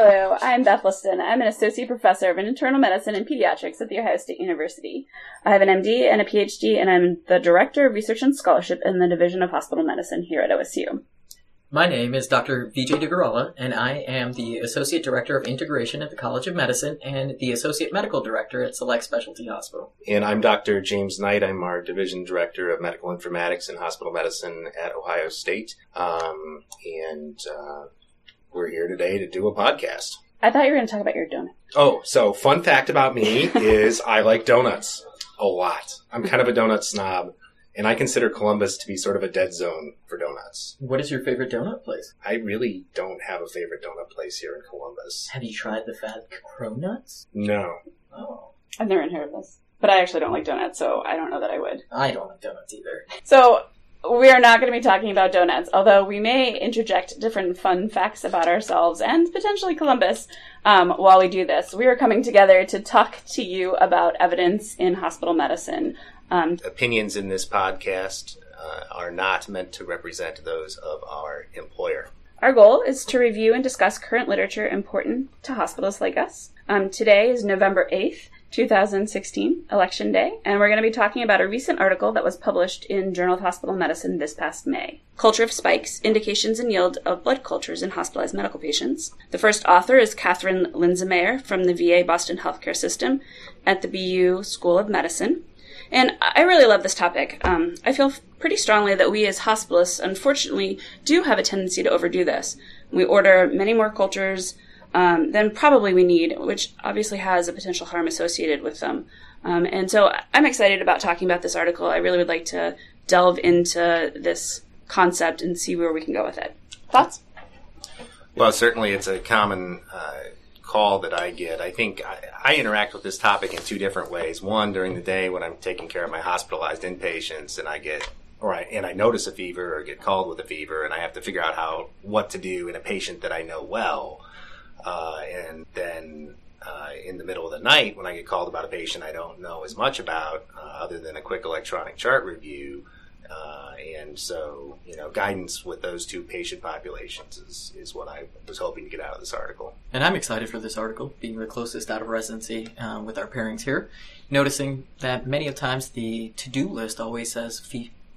Hello, I'm Beth Liston. I'm an associate professor of internal medicine and pediatrics at The Ohio State University. I have an MD and a PhD, and I'm the director of research and scholarship in the Division of Hospital Medicine here at OSU. My name is Dr. Vijay DeGarala, and I am the Associate Director of Integration at the College of Medicine and the Associate Medical Director at Select Specialty Hospital. And I'm Dr. James Knight. I'm our Division Director of Medical Informatics and Hospital Medicine at Ohio State. Um, and uh, we're here today to do a podcast. I thought you were going to talk about your donut. Oh, so fun fact about me is I like donuts a lot. I'm kind of a donut snob and I consider Columbus to be sort of a dead zone for donuts. What is your favorite donut place? I really don't have a favorite donut place here in Columbus. Have you tried the Fat Cronuts? No. Oh. I've never heard of this. But I actually don't like donuts, so I don't know that I would. I don't like donuts either. So we are not going to be talking about donuts, although we may interject different fun facts about ourselves and potentially Columbus um, while we do this. We are coming together to talk to you about evidence in hospital medicine. Um, Opinions in this podcast uh, are not meant to represent those of our employer. Our goal is to review and discuss current literature important to hospitals like us. Um, today is November 8th, 2016, Election Day, and we're going to be talking about a recent article that was published in Journal of Hospital Medicine this past May. Culture if Spikes Indications and Yield of Blood Cultures in Hospitalized Medical Patients. The first author is Catherine Linsenmeyer from the VA Boston Healthcare System at the BU School of Medicine. And I really love this topic. Um, I feel pretty strongly that we as hospitalists, unfortunately, do have a tendency to overdo this. We order many more cultures um, than probably we need, which obviously has a potential harm associated with them. Um, and so I'm excited about talking about this article. I really would like to delve into this concept and see where we can go with it. Thoughts? Well, certainly it's a common uh, call that I get. I think I, I, interact with this topic in two different ways. One, during the day when I'm taking care of my hospitalized inpatients and I get or I, and I notice a fever or get called with a fever and I have to figure out how what to do in a patient that I know well. Uh, and then uh, in the middle of the night when I get called about a patient I don't know as much about uh, other than a quick electronic chart review, uh, and so, you know, guidance with those two patient populations is, is what I was hoping to get out of this article. And I'm excited for this article, being the closest out of residency uh, with our pairings here, noticing that many of times the to-do list always says,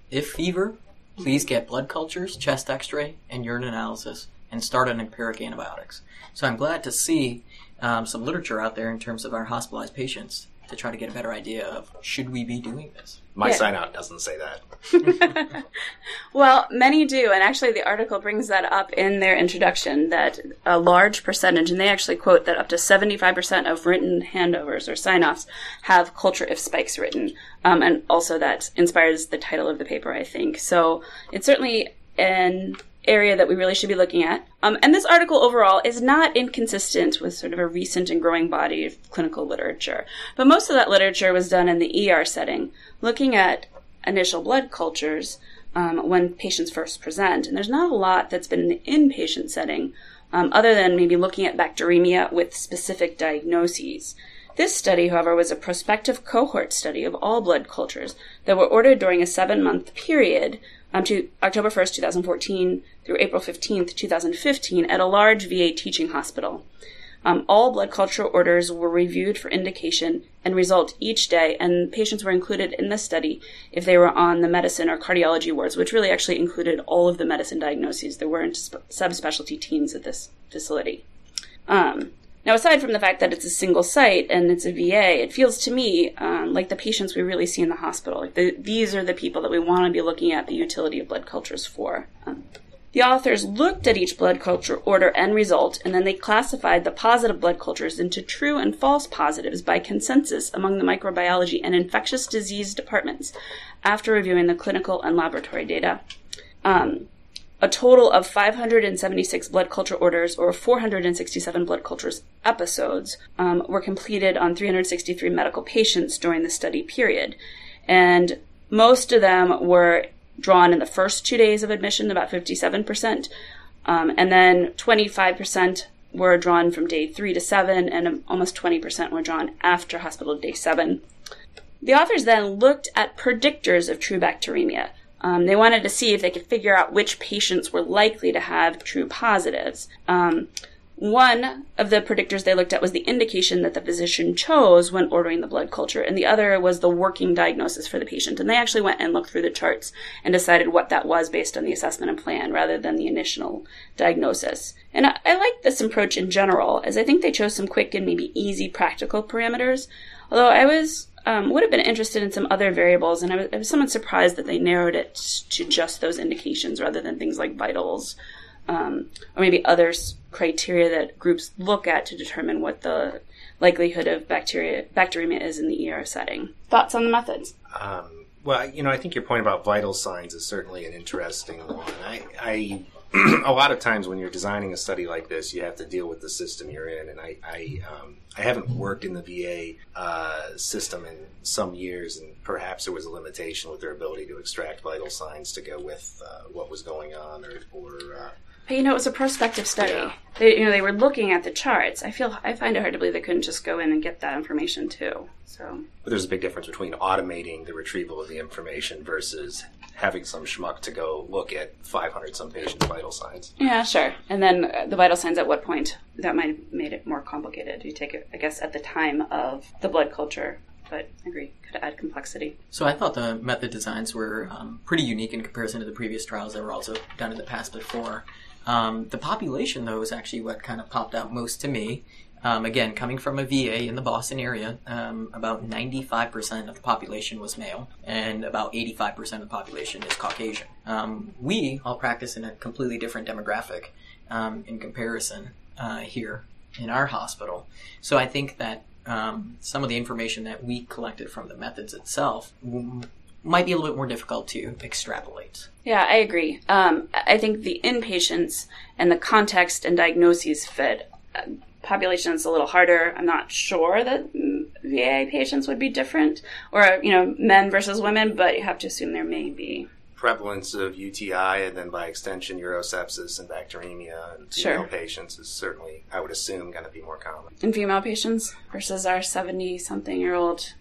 if fever, please get blood cultures, chest x-ray, and urine analysis, and start on empiric antibiotics. So I'm glad to see um, some literature out there in terms of our hospitalized patients to try to get a better idea of should we be doing this. My yeah. sign out doesn't say that. well, many do, and actually the article brings that up in their introduction that a large percentage, and they actually quote that up to 75% of written handovers or sign offs have culture if spikes written. Um, and also that inspires the title of the paper, I think. So it's certainly an area that we really should be looking at. Um, and this article overall is not inconsistent with sort of a recent and growing body of clinical literature. But most of that literature was done in the ER setting, looking at initial blood cultures um, when patients first present. And there's not a lot that's been in the inpatient setting, um, other than maybe looking at bacteremia with specific diagnoses. This study, however, was a prospective cohort study of all blood cultures that were ordered during a seven month period um, to October 1st, 2014 through April 15th, 2015 at a large VA teaching hospital. Um, all blood culture orders were reviewed for indication and result each day, and patients were included in the study if they were on the medicine or cardiology wards, which really actually included all of the medicine diagnoses. There weren't sp- subspecialty teams at this facility. Um, now, aside from the fact that it's a single site and it's a VA, it feels to me um, like the patients we really see in the hospital. Like the, these are the people that we want to be looking at the utility of blood cultures for. Um, the authors looked at each blood culture order and result, and then they classified the positive blood cultures into true and false positives by consensus among the microbiology and infectious disease departments after reviewing the clinical and laboratory data. Um, a total of 576 blood culture orders or 467 blood cultures episodes um, were completed on 363 medical patients during the study period. And most of them were drawn in the first two days of admission, about 57%. Um, and then 25% were drawn from day three to seven, and almost 20% were drawn after hospital day seven. The authors then looked at predictors of true bacteremia. Um, they wanted to see if they could figure out which patients were likely to have true positives. Um, one of the predictors they looked at was the indication that the physician chose when ordering the blood culture, and the other was the working diagnosis for the patient. And they actually went and looked through the charts and decided what that was based on the assessment and plan rather than the initial diagnosis. And I, I like this approach in general, as I think they chose some quick and maybe easy practical parameters. Although I was um, would have been interested in some other variables, and I was, I was somewhat surprised that they narrowed it to just those indications rather than things like vitals um, or maybe other criteria that groups look at to determine what the likelihood of bacteria bacteremia is in the ER setting. Thoughts on the methods? Um, well, you know, I think your point about vital signs is certainly an interesting one. I, I a lot of times when you're designing a study like this, you have to deal with the system you're in, and I I, um, I haven't worked in the VA uh, system in some years, and perhaps there was a limitation with their ability to extract vital signs to go with uh, what was going on, or, or uh, but you know, it was a prospective study. Yeah. They, you know, they were looking at the charts. I feel I find it hard to believe they couldn't just go in and get that information too. So, but there's a big difference between automating the retrieval of the information versus having some schmuck to go look at 500 some patients' vital signs. Yeah, sure. And then uh, the vital signs at what point? That might have made it more complicated. You take it, I guess, at the time of the blood culture but I agree, could add complexity. So I thought the method designs were um, pretty unique in comparison to the previous trials that were also done in the past before. Um, the population, though, is actually what kind of popped out most to me. Um, again, coming from a VA in the Boston area, um, about 95% of the population was male, and about 85% of the population is Caucasian. Um, we all practice in a completely different demographic um, in comparison uh, here in our hospital. So I think that um, some of the information that we collected from the methods itself might be a little bit more difficult to extrapolate. Yeah, I agree. Um, I think the inpatients and the context and diagnoses fit. Population is a little harder. I'm not sure that VA patients would be different, or you know, men versus women, but you have to assume there may be prevalence of UTI and then by extension urosepsis and bacteremia in female sure. patients is certainly, I would assume, going to be more common. In female patients versus our 70 something year old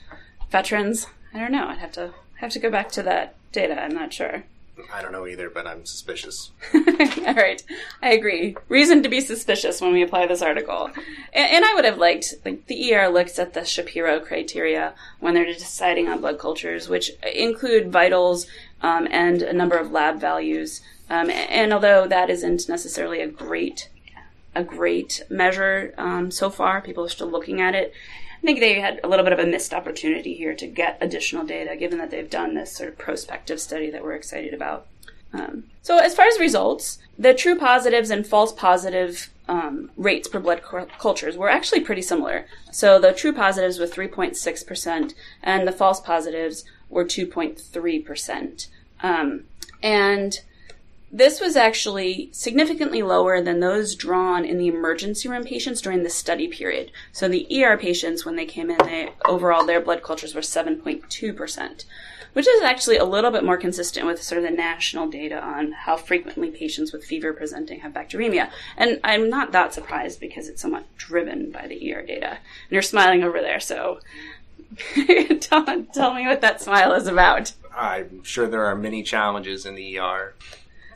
veterans, I don't know. I'd have to have to go back to that data. I'm not sure. I don't know either, but I'm suspicious. All right, I agree. Reason to be suspicious when we apply this article, and, and, I would have liked like the ER looks at the Shapiro criteria when they're deciding on blood cultures, which include vitals um, and a number of lab values. Um, and although that isn't necessarily a great a great measure um, so far, people are still looking at it. I think they had a little bit of a missed opportunity here to get additional data, given that they've done this sort of prospective study that we're excited about. Um, so, as far as results, the true positives and false positive um, rates per blood cultures were actually pretty similar. So, the true positives were 3.6%, and the false positives were 2.3%. Um, and this was actually significantly lower than those drawn in the emergency room patients during the study period. So the ER patients, when they came in, they overall their blood cultures were 7.2%, which is actually a little bit more consistent with sort of the national data on how frequently patients with fever presenting have bacteremia. And I'm not that surprised because it's somewhat driven by the ER data. And you're smiling over there, so tell, tell me what that smile is about. I'm sure there are many challenges in the ER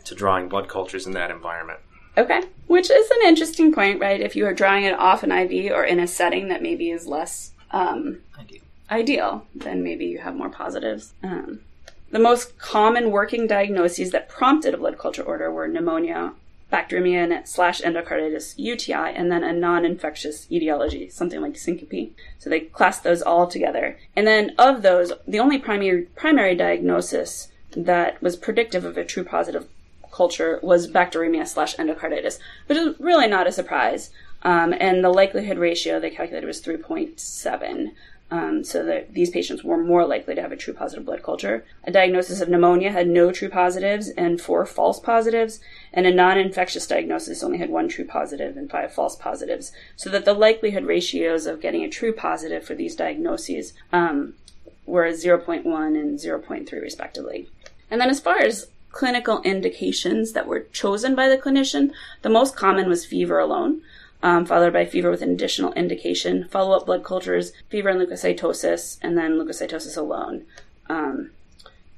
to drawing blood cultures in that environment. Okay, which is an interesting point, right? If you are drawing it off an IV or in a setting that maybe is less um, ideal. ideal, then maybe you have more positives. Um, the most common working diagnoses that prompted a blood culture order were pneumonia, bacteremia slash endocarditis, UTI, and then a non-infectious etiology, something like syncope. So they classed those all together. And then of those, the only primary primary diagnosis that was predictive of a true positive culture was bacteremia slash endocarditis, which is really not a surprise. Um, and the likelihood ratio they calculated was 3.7. Um, so that these patients were more likely to have a true positive blood culture. A diagnosis of pneumonia had no true positives and four false positives, and a non-infectious diagnosis only had one true positive and five false positives. So that the likelihood ratios of getting a true positive for these diagnoses um, were 0.1 and 0.3 respectively. And then as far as clinical indications that were chosen by the clinician, the most common was fever alone, um, followed by fever with an additional indication, follow up blood cultures, fever and leukocytosis, and then leukocytosis alone. Um,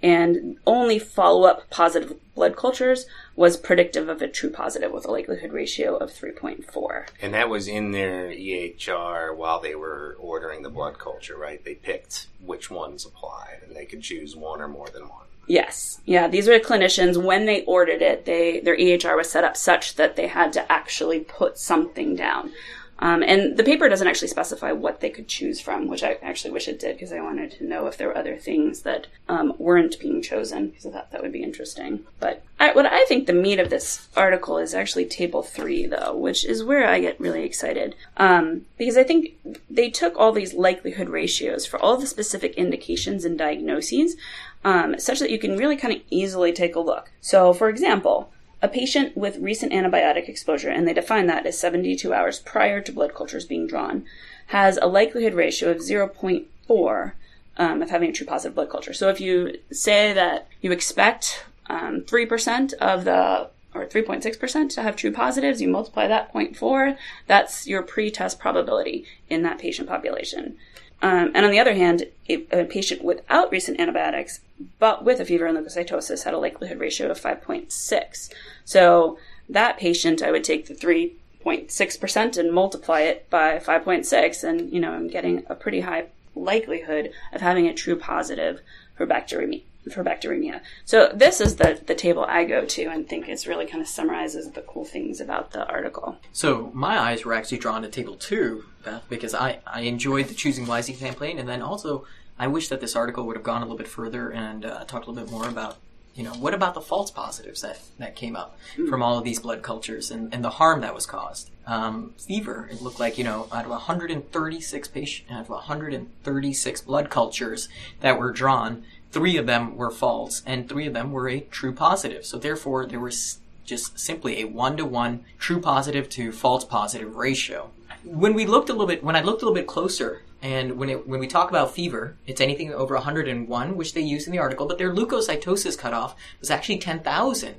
and only follow up positive blood cultures was predictive of a true positive with a likelihood ratio of 3.4. And that was in their EHR while they were ordering the blood culture, right? They picked which ones applied, and they could choose one or more than one. Yes. Yeah, these were clinicians when they ordered it, they their EHR was set up such that they had to actually put something down. Um, and the paper doesn't actually specify what they could choose from, which I actually wish it did because I wanted to know if there were other things that um, weren't being chosen because I thought that would be interesting. But I, what I think the meat of this article is actually table three, though, which is where I get really excited um, because I think they took all these likelihood ratios for all the specific indications and diagnoses, um, such that you can really kind of easily take a look. So, for example a patient with recent antibiotic exposure, and they define that as 72 hours prior to blood cultures being drawn, has a likelihood ratio of 0.4 um, of having a true positive blood culture. So if you say that you expect um, 3% of the or 3.6% to have true positives, you multiply that 0.4, that's your pre-test probability in that patient population. Um, and on the other hand, a, a, patient without recent antibiotics, but with a fever and leukocytosis, had a likelihood ratio of 5.6. So that patient, I would take the 3.6% and multiply it by 5.6, and you know I'm getting a pretty high likelihood of having a true positive for bacteremia for bacteremia. So this is the, the table I go to and think it really kind of summarizes the cool things about the article. So my eyes were actually drawn to table two, Beth, because I, I enjoyed the choosing wisely campaign, and then also I wish that this article would have gone a little bit further and uh, talked a little bit more about you know, what about the false positives that, that came up mm. from all of these blood cultures and, and the harm that was caused? Um, fever, it looked like, you know, out of 136 patient, out of 136 blood cultures that were drawn, three of them were false and three of them were a true positive. So therefore, there was just simply a one to one true positive to false positive ratio. When we looked a little bit, when I looked a little bit closer, and when it, when we talk about fever, it's anything over 101, which they use in the article, but their leukocytosis cutoff was actually 10,000.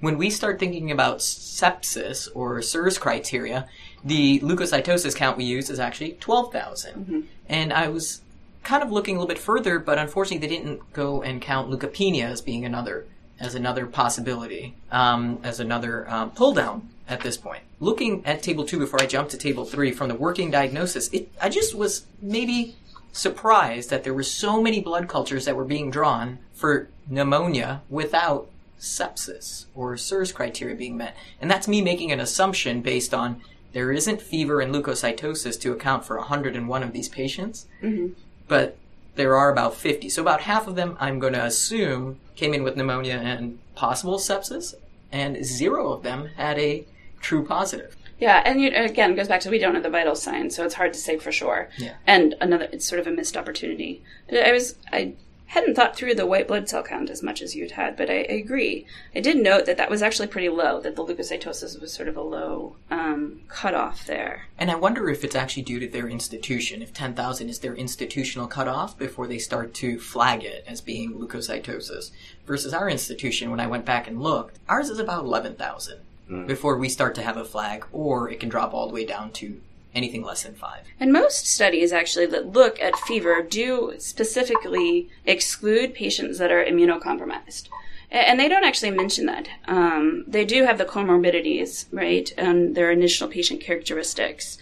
When we start thinking about sepsis or SIRS criteria, the leukocytosis count we use is actually 12,000. Mm-hmm. And I was kind of looking a little bit further, but unfortunately they didn't go and count leukopenia as being another as another possibility, um, as another um, pull down at this point. Looking at table two before I jump to table three from the working diagnosis, it, I just was maybe surprised that there were so many blood cultures that were being drawn for pneumonia without sepsis or SIRS criteria being met. And that's me making an assumption based on there isn't fever and leukocytosis to account for 101 of these patients. Mm-hmm but there are about 50. So about half of them, I'm going to assume, came in with pneumonia and possible sepsis, and zero of them had a true positive. Yeah, and you, again, it goes back to we don't know the vital signs, so it's hard to say for sure. Yeah. And another, it's sort of a missed opportunity. I was, I hadn't thought through the white blood cell count as much as you'd had, but I, I, agree. I did note that that was actually pretty low, that the leukocytosis was sort of a low um, cutoff there. And I wonder if it's actually due to their institution, if 10,000 is their institutional cutoff before they start to flag it as being leukocytosis, versus our institution, when I went back and looked, ours is about 11,000 mm. before we start to have a flag, or it can drop all the way down to anything less than five. And most studies actually that look at fever do specifically exclude patients that are immunocompromised. And they don't actually mention that. Um, they do have the comorbidities, right, and their initial patient characteristics,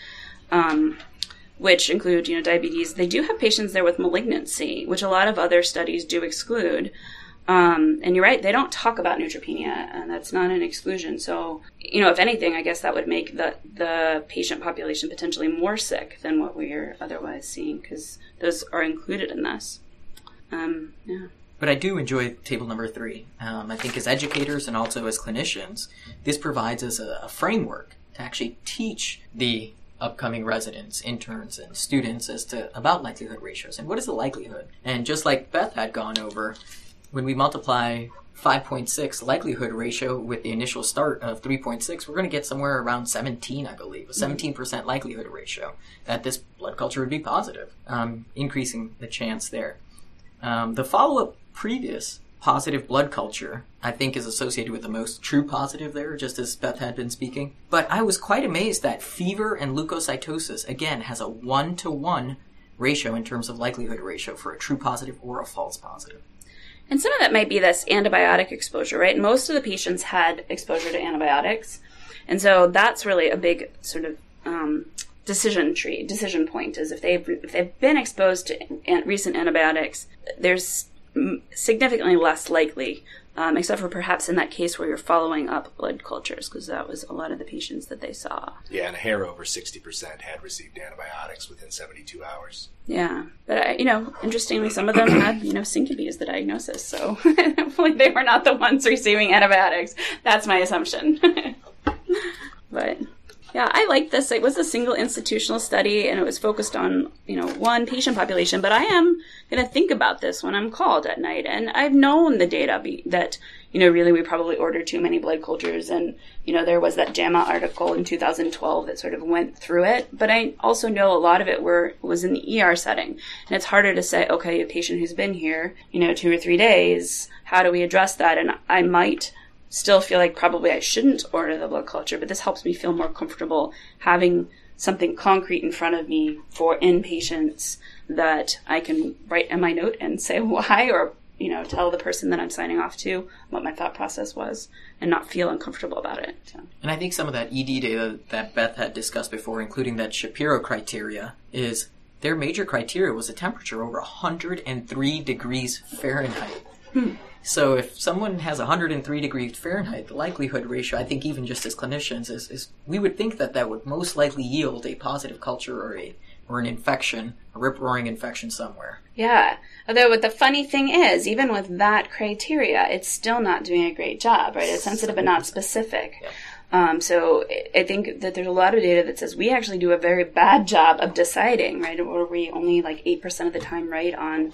um, which include, you know, diabetes. They do have patients there with malignancy, which a lot of other studies do exclude. Um, and you're right, they don't talk about neutropenia, and that's not an exclusion. So, you know, if anything, I guess that would make the, the patient population potentially more sick than what we're otherwise seeing, because those are included in this. Um, yeah. But I do enjoy table number three. Um, I think as educators and also as clinicians, this provides us a, a framework to actually teach the upcoming residents, interns, and students as to about likelihood ratios and what is the likelihood. And just like Beth had gone over, when we multiply 5.6 likelihood ratio with the initial start of 3.6, we're going to get somewhere around 17, I believe, a 17% mm-hmm. likelihood ratio that this blood culture would be positive, um, increasing the chance there. Um, the follow up previous positive blood culture, I think, is associated with the most true positive there, just as Beth had been speaking. But I was quite amazed that fever and leukocytosis, again, has a one to one ratio in terms of likelihood ratio for a true positive or a false positive. And some of that might be this antibiotic exposure, right? Most of the patients had exposure to antibiotics. And so that's really a big sort of um, decision tree, decision point is if they've, if they've been exposed to an- recent antibiotics, there's significantly less likely um, except for perhaps in that case where you're following up blood cultures, because that was a lot of the patients that they saw. Yeah, and a hair over 60% had received antibiotics within 72 hours. Yeah, but I, you know, interestingly, some of them had you know syncope as the diagnosis, so hopefully they were not the ones receiving antibiotics. That's my assumption. but yeah, I like this. It was a single institutional study and it was focused on, you know, one patient population, but I am going to think about this when I'm called at night. And I've known the data be, that, you know, really we probably ordered too many blood cultures. And, you know, there was that JAMA article in 2012 that sort of went through it. But I also know a lot of it were, was in the ER setting. And it's harder to say, okay, a patient who's been here, you know, two or three days, how do we address that? And I might still feel like probably I shouldn't order the blood culture, but this helps me feel more comfortable having something concrete in front of me for inpatients that I can write in my note and say why or you know tell the person that I'm signing off to what my thought process was and not feel uncomfortable about it. So. And I think some of that ED data that Beth had discussed before, including that Shapiro criteria, is their major criteria was a temperature over 103 degrees Fahrenheit. Hmm. So if someone has 103 degrees Fahrenheit, the likelihood ratio, I think even just as clinicians, is, is we would think that that would most likely yield a positive culture or a or an infection, a rip roaring infection somewhere. Yeah. Although what the funny thing is, even with that criteria, it's still not doing a great job, right? It's sensitive but not specific. Yeah. Um, so I think that there's a lot of data that says we actually do a very bad job of deciding, right? Or we only like 8% of the time right on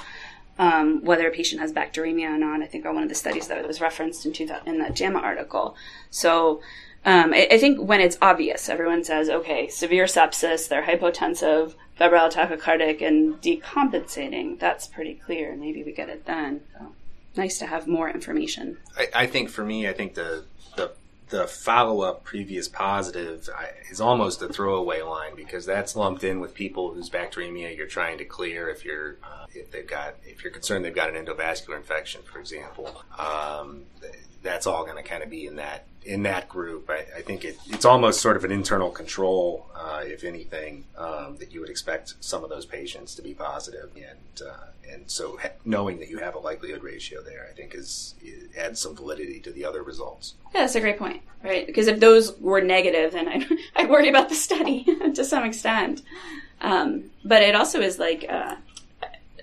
um, whether a patient has bacteremia or not. I think are one of the studies that was referenced in, two, in that JAMA article. So um, I, I, think when it's obvious, everyone says, okay, severe sepsis, they're hypotensive, febrile tachycardic, and decompensating. That's pretty clear. Maybe we get it then. So nice to have more information. I, I think for me, I think the the the follow up previous positive is almost a throwaway line because that's lumped in with people whose bacteremia you're trying to clear if you're uh, if they've got if you're concerned they've got an endovascular infection, for example. Um, that's all going to kind of be in that in that group. I, I think it, it's almost sort of an internal control, uh, if anything, um, that you would expect some of those patients to be positive, and uh, and so ha- knowing that you have a likelihood ratio there, I think is adds some validity to the other results. Yeah, that's a great point, right? Because if those were negative, then I I worry about the study to some extent. Um, but it also is like uh,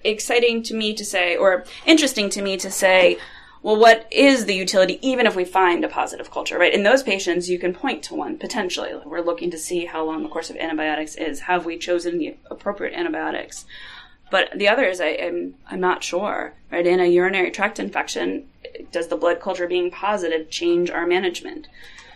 exciting to me to say, or interesting to me to say well, what is the utility even if we find a positive culture, right? In those patients, you can point to one potentially. We're looking to see how long the course of antibiotics is. Have we chosen the appropriate antibiotics? But the other is I'm, I'm not sure, right? In a urinary tract infection, does the blood culture being positive change our management?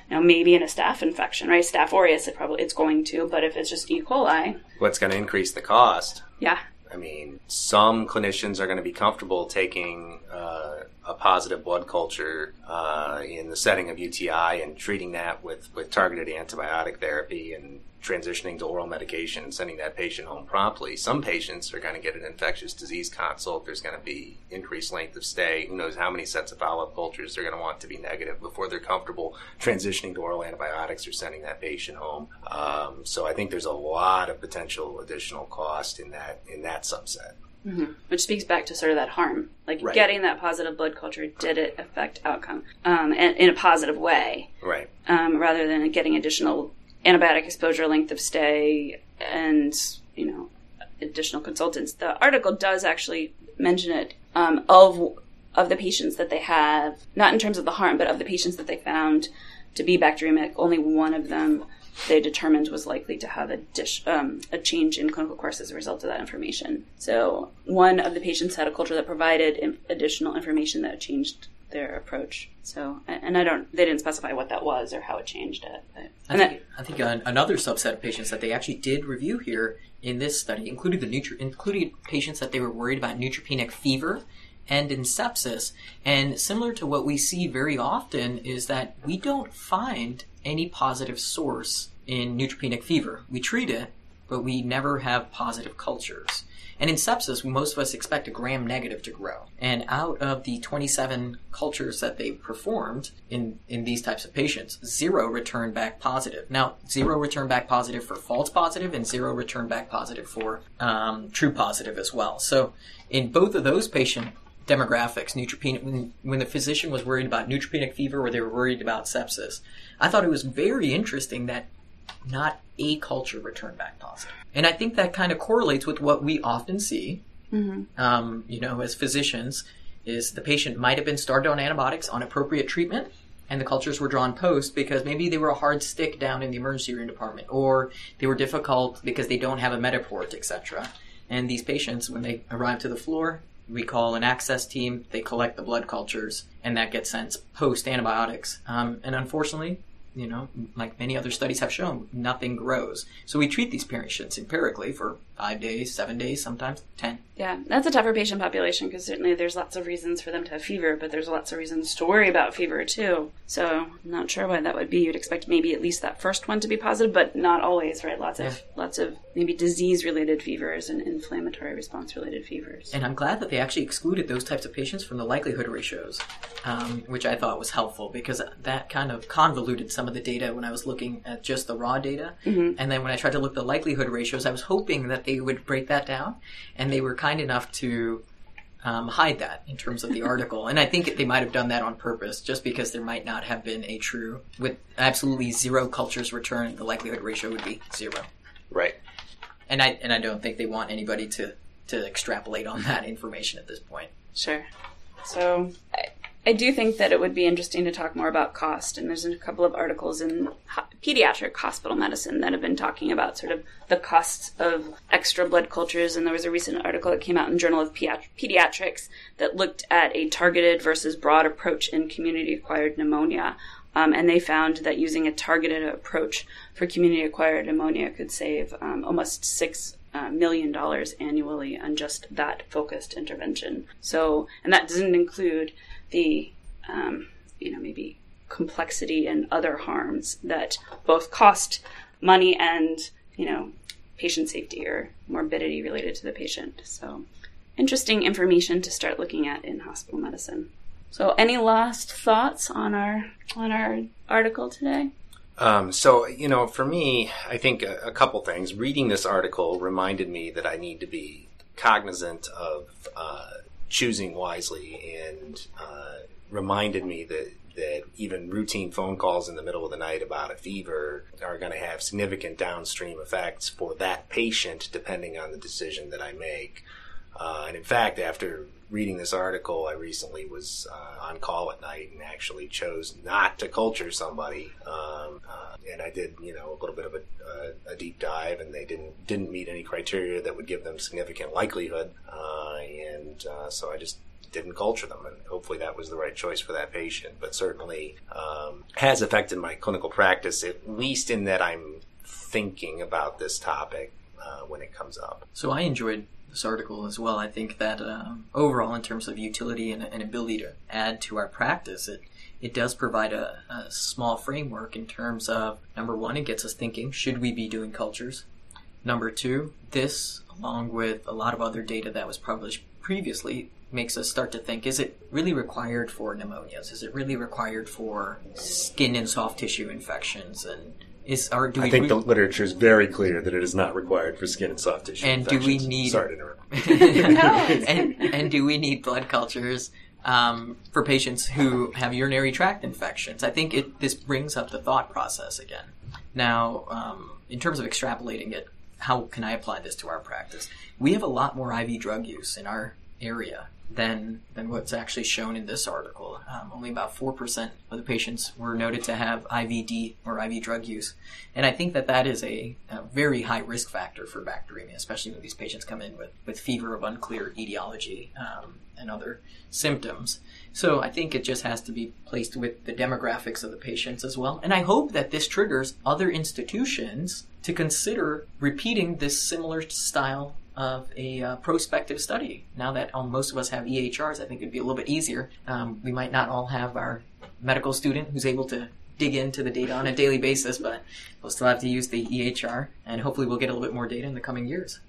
Now, maybe in a staph infection, right? Staph aureus, it probably it's going to, but if it's just E. coli, what's going to increase the cost? Yeah. I mean, some clinicians are going to be comfortable taking uh, a positive blood culture uh, in the setting of UTI and treating that with, with targeted antibiotic therapy and transitioning to oral medication and sending that patient home promptly. Some patients are going to get an infectious disease consult. There's going to be increased length of stay. Who knows how many sets of follow up cultures they're going to want to be negative before they're comfortable transitioning to oral antibiotics or sending that patient home. Um, so I think there's a lot of potential additional cost in that in that subset. Mm-hmm. Which speaks back to sort of that harm, like right. getting that positive blood culture. Did it affect outcome um, and, in a positive way, right? Um, rather than getting additional antibiotic exposure, length of stay, and you know additional consultants. The article does actually mention it um, of of the patients that they have, not in terms of the harm, but of the patients that they found to be bacteremic. Only one of them they determined was likely to have a, dish, um, a change in clinical course as a result of that information. So one of the patients had a culture that provided additional information that changed their approach. So, and I don't, they didn't specify what that was or how it changed it. But, I think, that, I think another subset of patients that they actually did review here in this study included the nutri- included patients that they were worried about neutropenic fever and in sepsis. And similar to what we see very often is that we don't find any positive source in neutropenic fever. We treat it, but we never have positive cultures. And in sepsis, most of us expect a gram negative to grow. And out of the 27 cultures that they performed in, in these types of patients, zero returned back positive. Now, zero returned back positive for false positive and zero returned back positive for um, true positive as well. So in both of those patient demographics, neutropenic, when, when the physician was worried about neutropenic fever or they were worried about sepsis, I thought it was very interesting that not a culture returned back positive. And I think that kind of correlates with what we often see, um, you know, as physicians, is the patient might have been started on antibiotics on appropriate treatment, and the cultures were drawn post because maybe they were a hard stick down in the emergency room department, or they were difficult because they don't have a Mediport, etc. And these patients, when they arrive to the floor, we call an access team. They collect the blood cultures, and that gets sent post antibiotics. Um, and unfortunately, you know, like many other studies have shown, nothing grows. So we treat these patients empirically for five days, seven days, sometimes ten. Yeah, that's a tougher patient population because certainly there's lots of reasons for them to have fever, but there's lots of reasons to worry about fever too. So I'm not sure why that would be. You'd expect maybe at least that first one to be positive, but not always, right? Lots of lots of maybe disease related fevers and inflammatory response related fevers. And I'm glad that they actually excluded those types of patients from the likelihood ratios, um, which I thought was helpful because that kind of convoluted some of the data when I was looking at just the raw data. And then when I tried to look at the likelihood ratios, I was hoping that they would break that down, and they were kind enough to um, hide that in terms of the article. And I think they might have done that on purpose, just because there might not have been a true, with absolutely zero cultures returned, the likelihood ratio would be zero. Right. And I and I don't think they want anybody to to extrapolate on that information at this point. Sure. So I, do think that it would be interesting to talk more about cost, and there's a couple of articles in pediatric hospital medicine that have been talking about sort of the costs of extra blood cultures. And there was a recent article that came out in Journal of Pedi- Pediatrics that looked at a targeted versus broad approach in community-acquired pneumonia. Um, and they found that using a targeted approach for community-acquired pneumonia could save um, almost six uh, million dollars annually on just that focused intervention. So, and that doesn't include the, um, you know, maybe complexity and other harms that both cost money and, you know, patient safety or morbidity related to the patient. So, interesting information to start looking at in hospital medicine. So, any last thoughts on our on our article today? Um, so, you know, for me, I think a, a couple things. Reading this article reminded me that I need to be cognizant of uh, choosing wisely and uh, reminded me that, that even routine phone calls in the middle of the night about a fever are going to have significant downstream effects for that patient depending on the decision that I make. Uh, and in fact, after reading this article, I recently was uh, on call at night and actually chose not to culture somebody. Um, uh, and I did, you know, a little bit of a, uh, a deep dive, and they didn't didn't meet any criteria that would give them significant likelihood. Uh, and uh, so I just didn't culture them, and hopefully that was the right choice for that patient. But certainly um, has affected my clinical practice, at least in that I'm thinking about this topic uh, when it comes up. So I enjoyed this article as well. I think that um, overall, in terms of utility and, and ability to add to our practice, it it does provide a, a small framework in terms of number one, it gets us thinking: should we be doing cultures? Number two, this, along with a lot of other data that was published previously, makes us start to think: is it really required for pneumonias? Is it really required for skin and soft tissue infections? And is or do we I think re- the literature is very clear that it is not required for skin and soft tissue. And do we need- Sorry to interrupt. and, and do we need blood cultures um, for patients who have urinary tract infections? I think it this brings up the thought process again. Now, um, in terms of extrapolating it, how can I apply this to our practice? We have a lot more IV drug use in our area than than what's actually shown in this article. Um, only about four percent of the patients were noted to have IVD or IV drug use, and I think that that is a, a very high risk factor for bacteremia, especially when these patients come in with with fever of unclear etiology um, and other symptoms. So I think it just has to be placed with the demographics of the patients as well, and I hope that this triggers other institutions to consider repeating this similar style of a uh, prospective study. Now that um, most of us have EHRs, I think it'd be a little bit easier. Um, we might not all have our medical student who's able to dig into the data on a daily basis, but we'll still have to use the EHR, and hopefully we'll get a little bit more data in the coming years.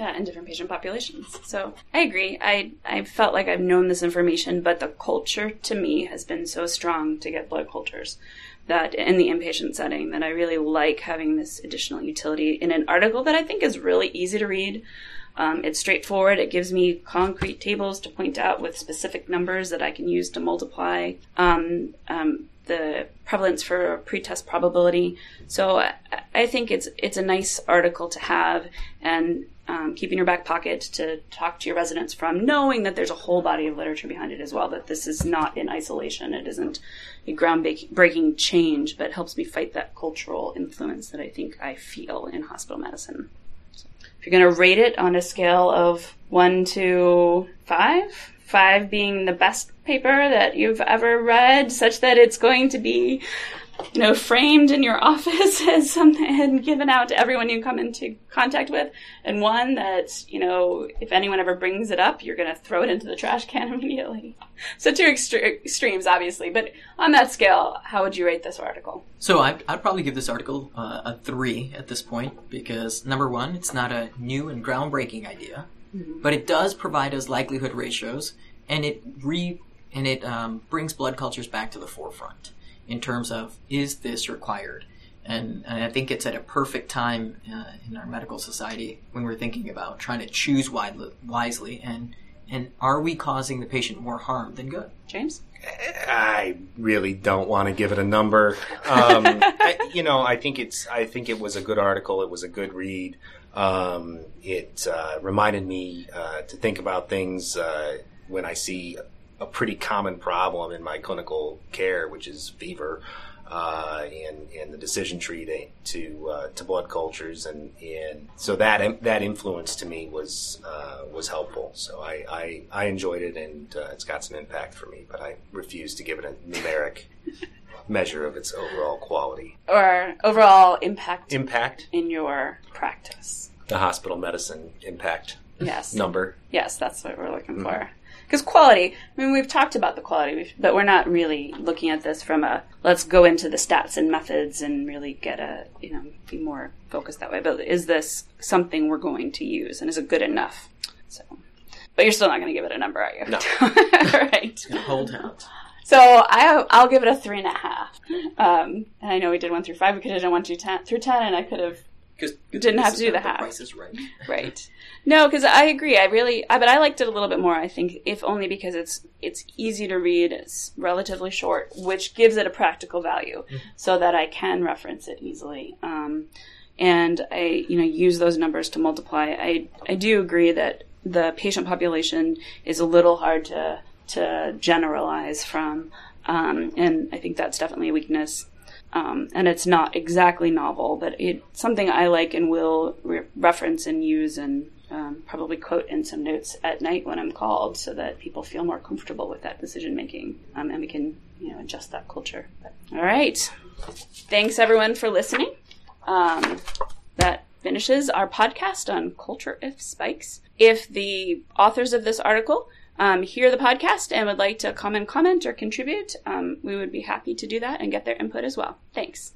Yeah, in different patient populations. So I agree. I I felt like I've known this information, but the culture to me has been so strong to get blood cultures that in the inpatient setting that I really like having this additional utility in an article that I think is really easy to read. Um, it's straightforward. It gives me concrete tables to point out with specific numbers that I can use to multiply um, um, the prevalence for pretest probability. So I, I, think it's it's a nice article to have and um, keep in your back pocket to talk to your residents from, knowing that there's a whole body of literature behind it as well. That this is not in isolation. It isn't a groundbreaking breaking change, but helps me fight that cultural influence that I think I feel in hospital medicine. If you're going to rate it on a scale of one to five, five being the best paper that you've ever read, such that it's going to be, you know, framed in your office as something and given out to everyone you come into contact with, and one that, you know, if anyone ever brings it up, you're going to throw it into the trash can immediately. So two extre- extremes, obviously, but on that scale, how would you rate this article? So I'd, I'd probably give this article uh, a three at this point because number one, it's not a new and groundbreaking idea, mm-hmm. but it does provide us likelihood ratios, and it re and it um, brings blood cultures back to the forefront in terms of is this required. And, and I think it's at a perfect time uh, in our medical society when we're thinking about trying to choose widely, wisely and and are we causing the patient more harm than good? James? I really don't want to give it a number. Um, I, you know, I think it's. I think it was a good article. It was a good read. Um, it uh, reminded me uh, to think about things uh, when I see a pretty common problem in my clinical care, which is fever uh, and and the decision tree to to, uh, to blood cultures and and so that that influence to me was uh, was helpful. So I, I, I enjoyed it and uh, it's got some impact for me, but I refuse to give it a numeric measure of its overall quality or overall impact impact in your practice. The hospital medicine impact. Yes. Number. Yes, that's what we're looking mm-hmm. for because quality. I mean, we've talked about the quality, but we're not really looking at this from a let's go into the stats and methods and really get a you know be more focused that way. But is this something we're going to use, and is it good enough? So, but you're still not going to give it a number, are you? No. right. Hold out. So I I'll give it a three and a half. Um, and I know we did one through five. We could have done one through ten, through ten, and I could have didn't have to do the half. Price is right. right. No, because I agree. I really, I, but I liked it a little bit more. I think, if only because it's it's easy to read, it's relatively short, which gives it a practical value, mm-hmm. so that I can reference it easily. Um, and I, you know, use those numbers to multiply. I I do agree that the patient population is a little hard to to generalize from, um, and I think that's definitely a weakness. Um, and it's not exactly novel, but it's something I like and will re- reference and use and um, probably quote in some notes at night when I'm called, so that people feel more comfortable with that decision making, um, and we can you know adjust that culture. But, all right, thanks everyone for listening. Um, that finishes our podcast on culture if spikes. If the authors of this article um, hear the podcast and would like to comment, comment, or contribute, um, we would be happy to do that and get their input as well. Thanks.